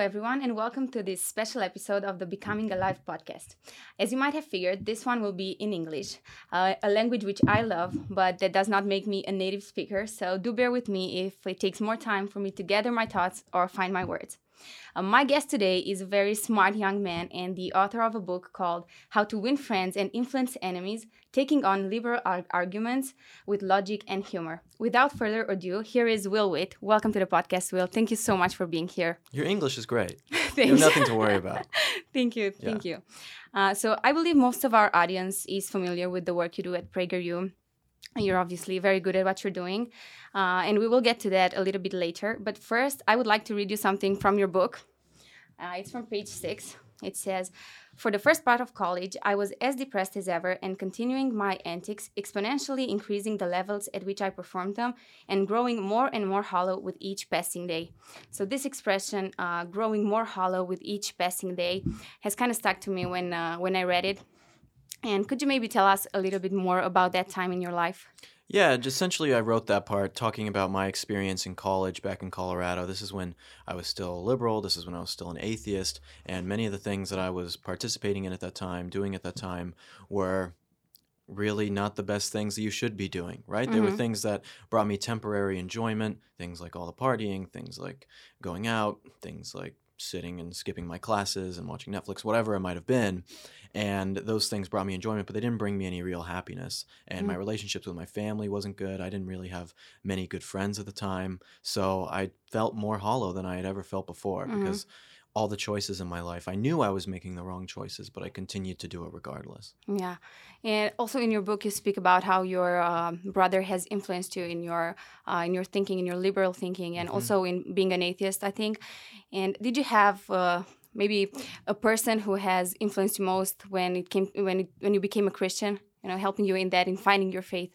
Everyone, and welcome to this special episode of the Becoming Alive podcast. As you might have figured, this one will be in English, uh, a language which I love, but that does not make me a native speaker, so do bear with me if it takes more time for me to gather my thoughts or find my words. Uh, my guest today is a very smart young man and the author of a book called How to Win Friends and Influence Enemies Taking on Liberal ar- Arguments with Logic and Humor. Without further ado, here is Will Witt. Welcome to the podcast, Will. Thank you so much for being here. Your English is great. you have nothing to worry about. thank you. Thank you. Uh, so, I believe most of our audience is familiar with the work you do at PragerU. You're obviously very good at what you're doing, uh, and we will get to that a little bit later. But first, I would like to read you something from your book. Uh, it's from page six. It says, For the first part of college, I was as depressed as ever and continuing my antics, exponentially increasing the levels at which I performed them and growing more and more hollow with each passing day. So, this expression, uh, growing more hollow with each passing day, has kind of stuck to me when, uh, when I read it. And could you maybe tell us a little bit more about that time in your life? Yeah, essentially, I wrote that part talking about my experience in college back in Colorado. This is when I was still a liberal. This is when I was still an atheist. And many of the things that I was participating in at that time, doing at that time, were really not the best things that you should be doing, right? There were Mhm. things that brought me temporary enjoyment, things like all the partying, things like going out, things like sitting and skipping my classes and watching Netflix, whatever it might have been. And those things brought me enjoyment, but they didn't bring me any real happiness. And my Mm. relationships with my family wasn't good. I didn't really have many good friends at the time. So I felt more hollow than I had ever felt before Mhm. because all the choices in my life, I knew I was making the wrong choices, but I continued to do it regardless. Yeah, and also in your book, you speak about how your um brother has influenced you in your uh, in your thinking, in your liberal thinking, and Mhm. also in being an atheist. I think. And did you have uh, maybe a person who has influenced you most when it came when it, when you became a Christian? You know, helping you in that in finding your faith.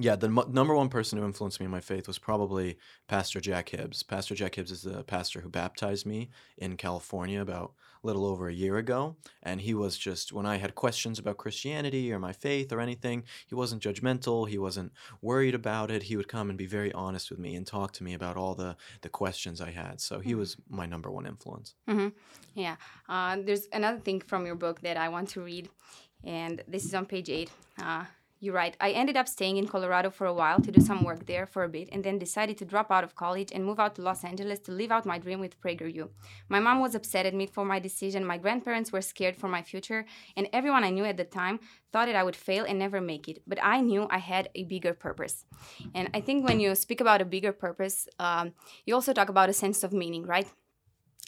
Yeah, the mo- number one person who influenced me in my faith was probably Pastor Jack Hibbs. Pastor Jack Hibbs is the pastor who baptized me in California about a little over a year ago. And he was just, when I had questions about Christianity or my faith or anything, he wasn't judgmental. He wasn't worried about it. He would come and be very honest with me and talk to me about all the, the questions I had. So he Mhm. was my number one influence. hmm Yeah. Uh, there's another thing from your book that I want to read, and this is on page eight. Uh, you write, I ended up staying in Colorado for a while to do some work there for a bit, and then decided to drop out of college and move out to Los Angeles to live out my dream with PragerU. My mom was upset at me for my decision, my grandparents were scared for my future, and everyone I knew at the time thought that I would fail and never make it. But I knew I had a bigger purpose. And I think when you speak about a bigger purpose, um, you also talk about a sense of meaning, right?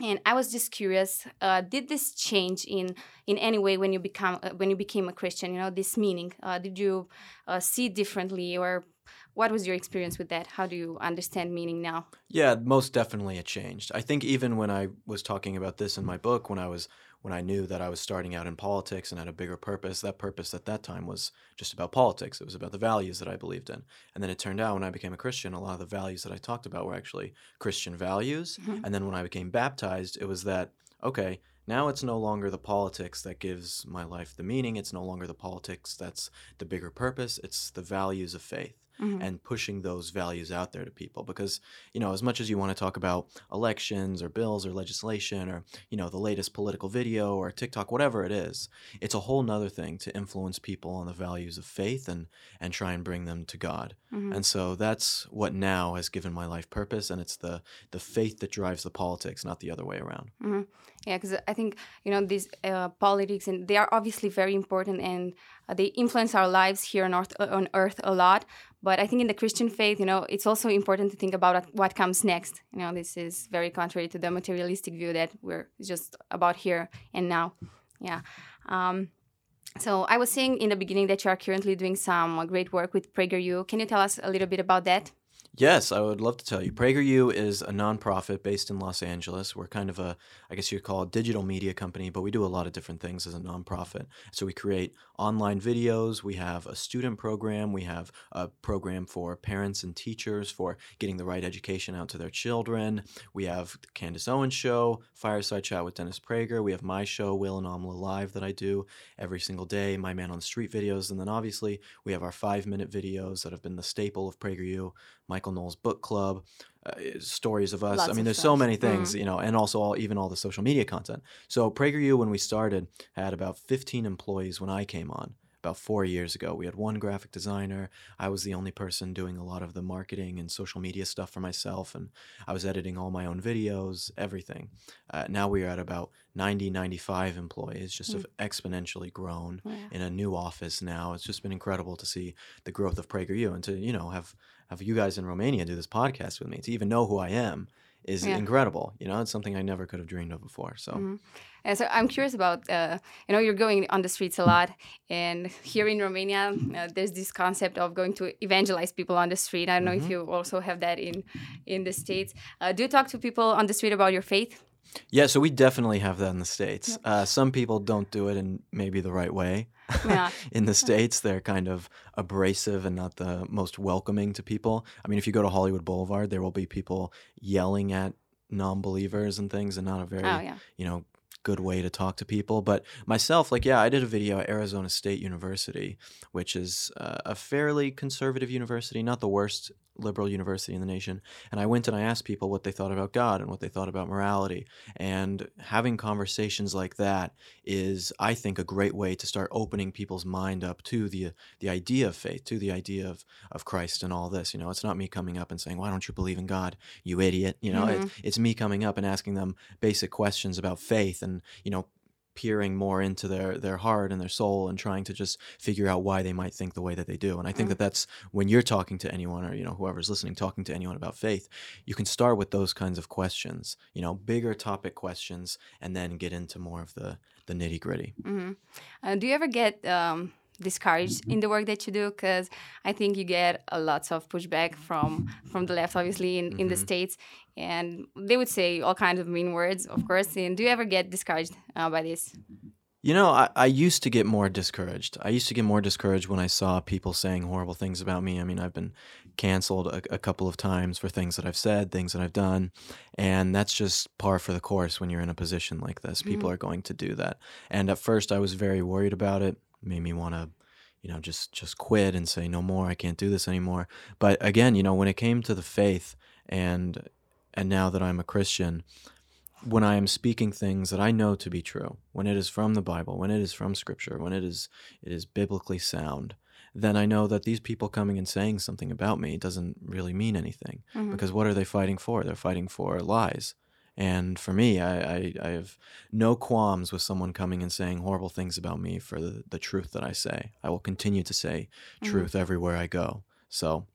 And I was just curious, uh, did this change in in any way when you become uh, when you became a Christian? You know, this meaning. Uh, did you uh, see differently, or what was your experience with that? How do you understand meaning now? Yeah, most definitely it changed. I think even when I was talking about this in my book, when I was when I knew that I was starting out in politics and had a bigger purpose, that purpose at that time was just about politics. It was about the values that I believed in. And then it turned out when I became a Christian, a lot of the values that I talked about were actually Christian values. Mhm. And then when I became baptized, it was that okay, now it's no longer the politics that gives my life the meaning. It's no longer the politics that's the bigger purpose. It's the values of faith Mhm. and pushing those values out there to people because you know as much as you want to talk about elections or bills or legislation or you know the latest political video or tiktok whatever it is it's a whole nother thing to influence people on the values of faith and and try and bring them to god Mhm. and so that's what now has given my life purpose and it's the the faith that drives the politics not the other way around Mhm. Yeah, because I think you know these uh, politics and they are obviously very important and uh, they influence our lives here on earth, on earth a lot. But I think in the Christian faith, you know, it's also important to think about what- comes next. You know, this is very contrary to the materialistic view that we're just about here and now. Yeah. Um, so I was saying in the beginning that you are currently doing some uh, great work with PragerU. Can you tell us a little bit about that? Yes, I would love to tell you. PragerU is a nonprofit based in Los Angeles. We're kind of a, I guess you'd call it digital media company, but we do a lot of different things as a nonprofit. So we create online videos, we have a student program, we have a program for parents and teachers for getting the right education out to their children. We have the Candace Owens show, Fireside Chat with Dennis Prager. We have my show, Will and Amala Live, that I do every single day, My Man on the Street videos. And then obviously we have our five minute videos that have been the staple of PragerU. Michael Knowles Book Club, uh, stories of us. Lots I mean, there's so many things, Mhm. you know, and also all, even all the social media content. So PragerU, when we started, had about 15 employees when I came on about four years ago. We had one graphic designer. I was the only person doing a lot of the marketing and social media stuff for myself, and I was editing all my own videos, everything. Uh, now we are at about 90, 95 employees, just have exponentially grown Yeah. in a new office now. It's just been incredible to see the growth of PragerU and to, you know, have have you guys in Romania do this podcast with me. To even know who I am is Yeah. incredible. You know, it's something I never could have dreamed of before. So Mhm. And so I'm curious about, uh, you know, you're going on the streets a lot, and here in Romania, uh, there's this concept of going to evangelize people on the street. I don't know if Mm-hmm. you also have that in in the states. Uh, do you talk to people on the street about your faith? Yeah, so we definitely have that in the states. Uh, some people don't do it in maybe the right way. Yeah. in the states, they're kind of abrasive and not the most welcoming to people. I mean, if you go to Hollywood Boulevard, there will be people yelling at non-believers and things, and not a very Oh yeah. you know good way to talk to people but myself like yeah i did a video at arizona state university which is uh, a fairly conservative university not the worst liberal university in the nation and i went and i asked people what they thought about god and what they thought about morality. And having conversations like that is i think a great way to start opening people's mind up to the the idea of faith to the idea of of christ and all this. You know it's not me coming up and saying why don't you believe in god you idiot? You know it, mm-hmm. it's me coming up and asking them basic questions about faith and you know peering more into their their heart and their soul and trying to just figure out why they might think the way that they do. And i think that that's when you're talking to anyone or you know whoever's listening talking to anyone about faith you can start with those kinds of questions you know bigger topic questions and then get into more of the the nitty gritty hmm Uh, do you ever get um, discouraged mm-hmm. in the work that you do? Because I think you get a lots of pushback from from the left, obviously in, in the mm-hmm. states, and they would say all kinds of mean words, of course. And do you ever get discouraged uh, by this? You know, I, I used to get more discouraged. I used to get more discouraged when I saw people saying horrible things about me. I mean, I've been canceled a, a couple of times for things that I've said, things that I've done. And that's just par for the course when you're in a position like this. People mm-hmm. are going to do that. And at first, I was very worried about it, made me want to you know just just quit and say no more i can't do this anymore but again you know when it came to the faith and and now that i'm a christian when I am speaking things that I know to be true, when it is from the Bible, when it is from Scripture, when it is it is biblically sound, then I know that these people coming and saying something about me doesn't really mean anything. Mm-hmm. Because what are they fighting for? They're fighting for lies. And for me, I, I, I have no qualms with someone coming and saying horrible things about me for the, the truth that I say. I will continue to say truth everywhere I go. So,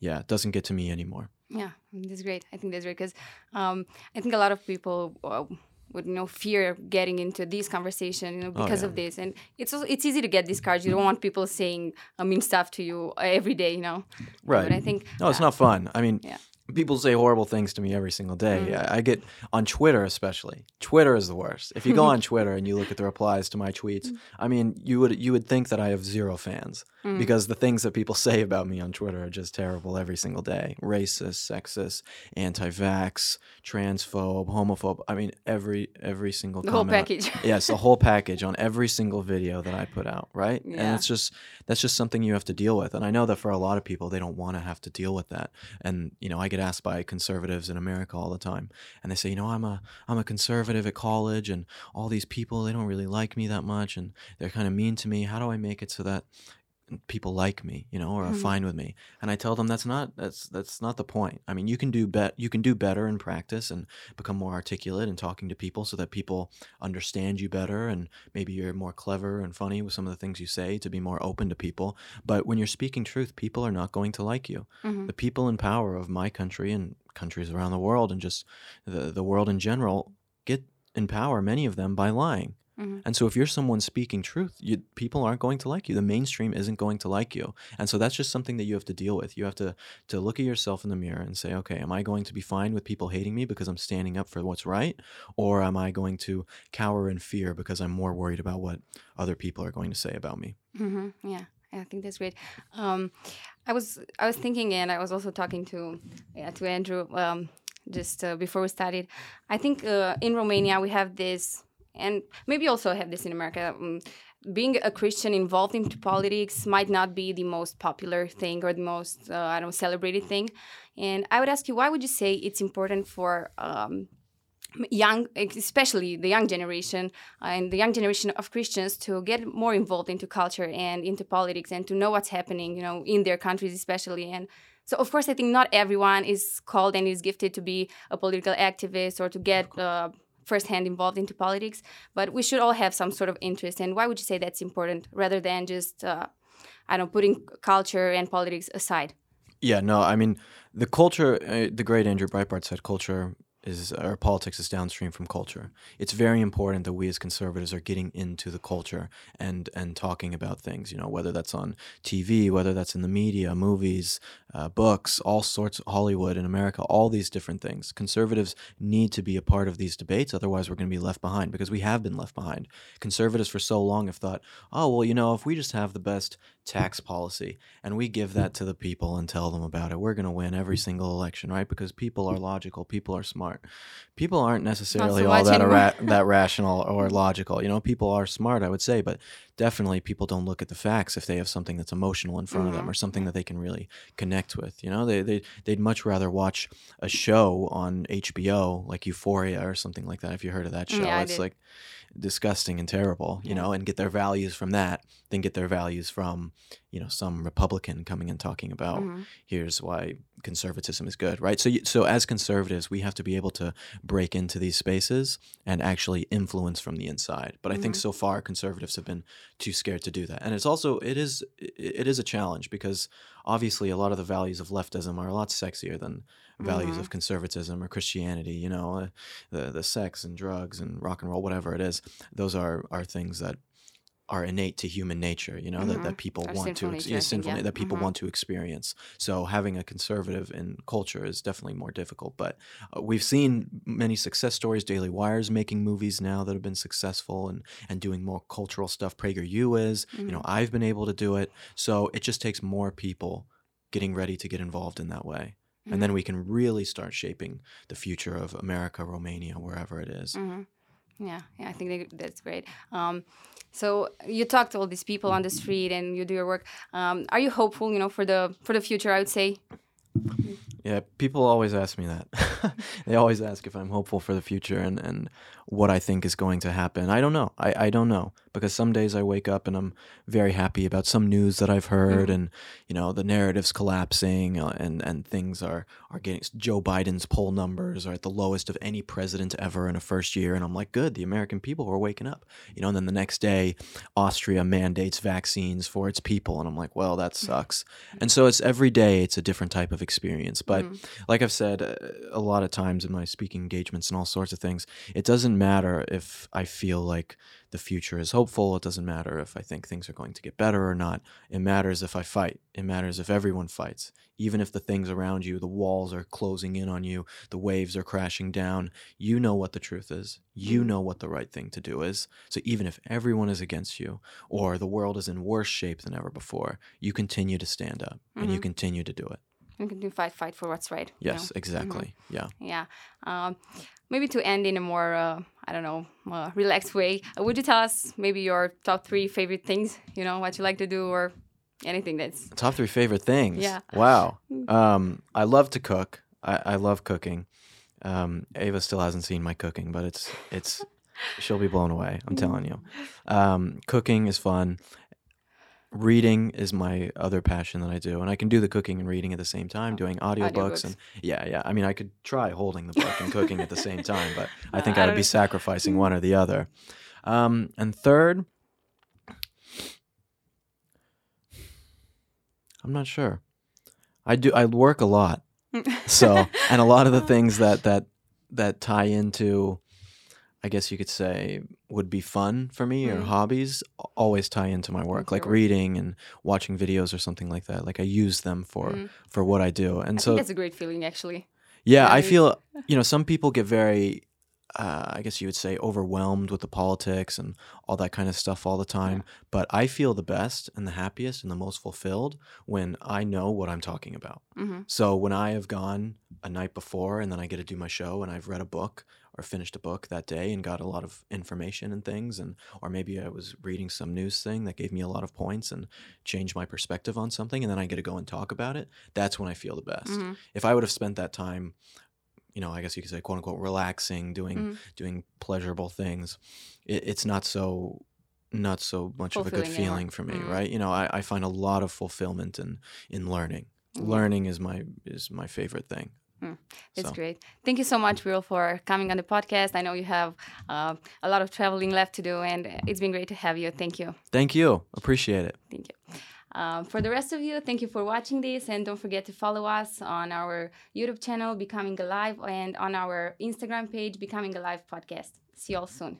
yeah, it doesn't get to me anymore. Yeah, that's great. I think that's great because um, I think a lot of people uh, would you know fear getting into this conversation, you know, because yeah. of this, and it's also, it's easy to get discouraged. You don't want people saying uh, mean stuff to you every day, you know. Right. But I think No, it's not fun. I mean, Yeah. People say horrible things to me every single day. Mm. I, I get on Twitter, especially. Twitter is the worst. If you go on Twitter and you look at the replies to my tweets, mm. I mean, you would you would think that I have zero fans mm. because the things that people say about me on Twitter are just terrible every single day. Racist, sexist, anti-vax, transphobe, homophobe. I mean, every every single the whole package. yes, the whole package on every single video that I put out, right? yeah. And it's just that's just something you have to deal with. And I know that for a lot of people they don't want to have to deal with that. And you know, I get asked by conservatives in America all the time and they say, "You know, I'm a I'm a conservative at college and all these people they don't really like me that much and they're kind of mean to me. How do I make it so that people like me, you know, or are mm-hmm. fine with me. And I tell them that's not that's that's not the point. I mean, you can do bet you can do better in practice and become more articulate in talking to people so that people understand you better and maybe you're more clever and funny with some of the things you say to be more open to people. But when you're speaking truth, people are not going to like you. Mm-hmm. The people in power of my country and countries around the world and just the the world in general get in power many of them by lying. And so, if you're someone speaking truth, you, people aren't going to like you. The mainstream isn't going to like you, and so that's just something that you have to deal with. You have to to look at yourself in the mirror and say, okay, am I going to be fine with people hating me because I'm standing up for what's right, or am I going to cower in fear because I'm more worried about what other people are going to say about me? hmm Yeah, I think that's great. Um, I was I was thinking, and I was also talking to yeah, to Andrew um, just uh, before we started. I think uh, in Romania we have this, and maybe also have this in America. Um, being a Christian involved into politics might not be the most popular thing or the most, uh, I don't know, celebrated thing. And I would ask you, why would you say it's important for um, young especially the young generation uh, and the young generation of christians to get more involved into culture and into politics and to know what's happening you know in their countries especially and so of course i think not everyone is called and is gifted to be a political activist or to get uh, firsthand involved into politics but we should all have some sort of interest. And why would you say that's important rather than just uh, i don't know putting culture and politics aside? Yeah no i mean the culture uh, the great andrew breitbart said culture is our politics is downstream from culture. It's very important that we as conservatives are getting into the culture and and talking about things. You know, whether that's on TV, whether that's in the media, movies, uh, books, all sorts, of Hollywood in America, all these different things. Conservatives need to be a part of these debates, otherwise we're going to be left behind because we have been left behind. Conservatives for so long have thought, oh well, you know, if we just have the best tax policy and we give that to the people and tell them about it, we're going to win every single election, right? Because people are logical, people are smart. People aren't necessarily so all that that rational or logical. You know, people are smart, I would say, but definitely people don't look at the facts if they have something that's emotional in front of them Mhm. or something that they can really connect with. You know, they they they'd much rather watch a show on HBO like Euphoria or something like that. If you heard of that show, Mm, Yeah, it's like disgusting and terrible. You Yeah. know, and get their values from that, then get their values from you know some Republican coming and talking about Mhm. here's why conservatism is good, right? So, you, so as conservatives, we have to be able to break into these spaces and actually influence from the inside. But I think Mhm. so far conservatives have been too scared to do that, and it's also it is it is a challenge because obviously a lot of the values of leftism are a lot sexier than values Mhm. of conservatism or Christianity. You know, uh, the the sex and drugs and rock and roll, whatever it is, those are are things that are innate to human nature, you know, that, that people Our want to ex- nature, yeah, I think, yeah. that people Mhm. want to experience. So having a conservative in culture is definitely more difficult. But uh, we've seen many success stories. Daily Wire's making movies now that have been successful and and doing more cultural stuff. PragerU is. You know, Mm-hmm. I've been able to do it. So it just takes more people getting ready to get involved in that way. And then we can really start shaping the future of America, Romania, wherever it is. Yeah, yeah, I think they, that's great. Um, so you talk to all these people on the street and you do your work. Um, are you hopeful, you know, for the for the future? I would say. Yeah, people always ask me that. they always ask if I'm hopeful for the future and, and what I think is going to happen. I don't know. I, I don't know because some days I wake up and I'm very happy about some news that I've heard and you know the narrative's collapsing uh, and and things are are getting Joe Biden's poll numbers are at the lowest of any president ever in a first year and I'm like good the American people are waking up you know and then the next day Austria mandates vaccines for its people and I'm like well that sucks. And so it's every day it's a different type of experience but like I've said uh, a lot of times in my speaking engagements and all sorts of things, it doesn't matter if I feel like the future is hopeful. It doesn't matter if I think things are going to get better or not. It matters if I fight. It matters if everyone fights. Even if the things around you, the walls are closing in on you, the waves are crashing down, you know what the truth is. You mm. know what the right thing to do is. So even if everyone is against you or the world is in worse shape than ever before, you continue to stand up and you mm-hmm. continue to do it. You can do fight, fight for what's right. you Yes, know? Mm-hmm. exactly. Yeah. Yeah. Um, maybe to end in a more, uh, I don't know, uh, relaxed way, uh, would you tell us maybe your top three favorite things, you know, what you like to do or anything that's. Top three favorite things. Yeah. Wow. Um, I love to cook. I, I love cooking. Um, Ava still hasn't seen my cooking, but it's it's she'll be blown away. I'm telling you. Um, cooking is fun. Reading is my other passion that I do, and I can do the cooking and reading at the same time, doing audiobooks, Audiobooks. and yeah, yeah. I mean, I could try holding the book and cooking at the same time, but I Uh, think I I would be sacrificing one or the other. Um, and third, I'm not sure. I do. I work a lot, so and a lot of the things that that that tie into, I guess you could say, would be fun for me or Mhm. hobbies always tie into my work, like work. reading and watching videos or something like that. Like I use them for Mhm. for what I do, and I so that's a great feeling, actually. yeah, I feel you know some people get very uh, I guess you would say, overwhelmed with the politics and all that kind of stuff all the time. But I feel the best and the happiest and the most fulfilled when I know what I'm talking about. hmm So when I have gone a night before and then I get to do my show and I've read a book or finished a book that day and got a lot of information and things and or maybe I was reading some news thing that gave me a lot of points and changed my perspective on something and then I get to go and talk about it, that's when I feel the best. hmm If I would have spent that time, you know, I guess you could say quote unquote relaxing, doing Mhm. doing pleasurable things, it, it's not so not so much of a good feeling for me, Mm. right? You know, I, I find a lot of fulfillment in in learning. Yeah. Learning is my is my favorite thing. That's So- great. Thank you so much, Will, for coming on the podcast. I know you have uh, a lot of traveling left to do, and it's been great to have you. Thank you. Thank you. Appreciate it. Thank you. Um, for the rest of you, thank you for watching this, and don't forget to follow us on our YouTube channel, Becoming Alive, and on our Instagram page, Becoming Alive Podcast. See you all soon.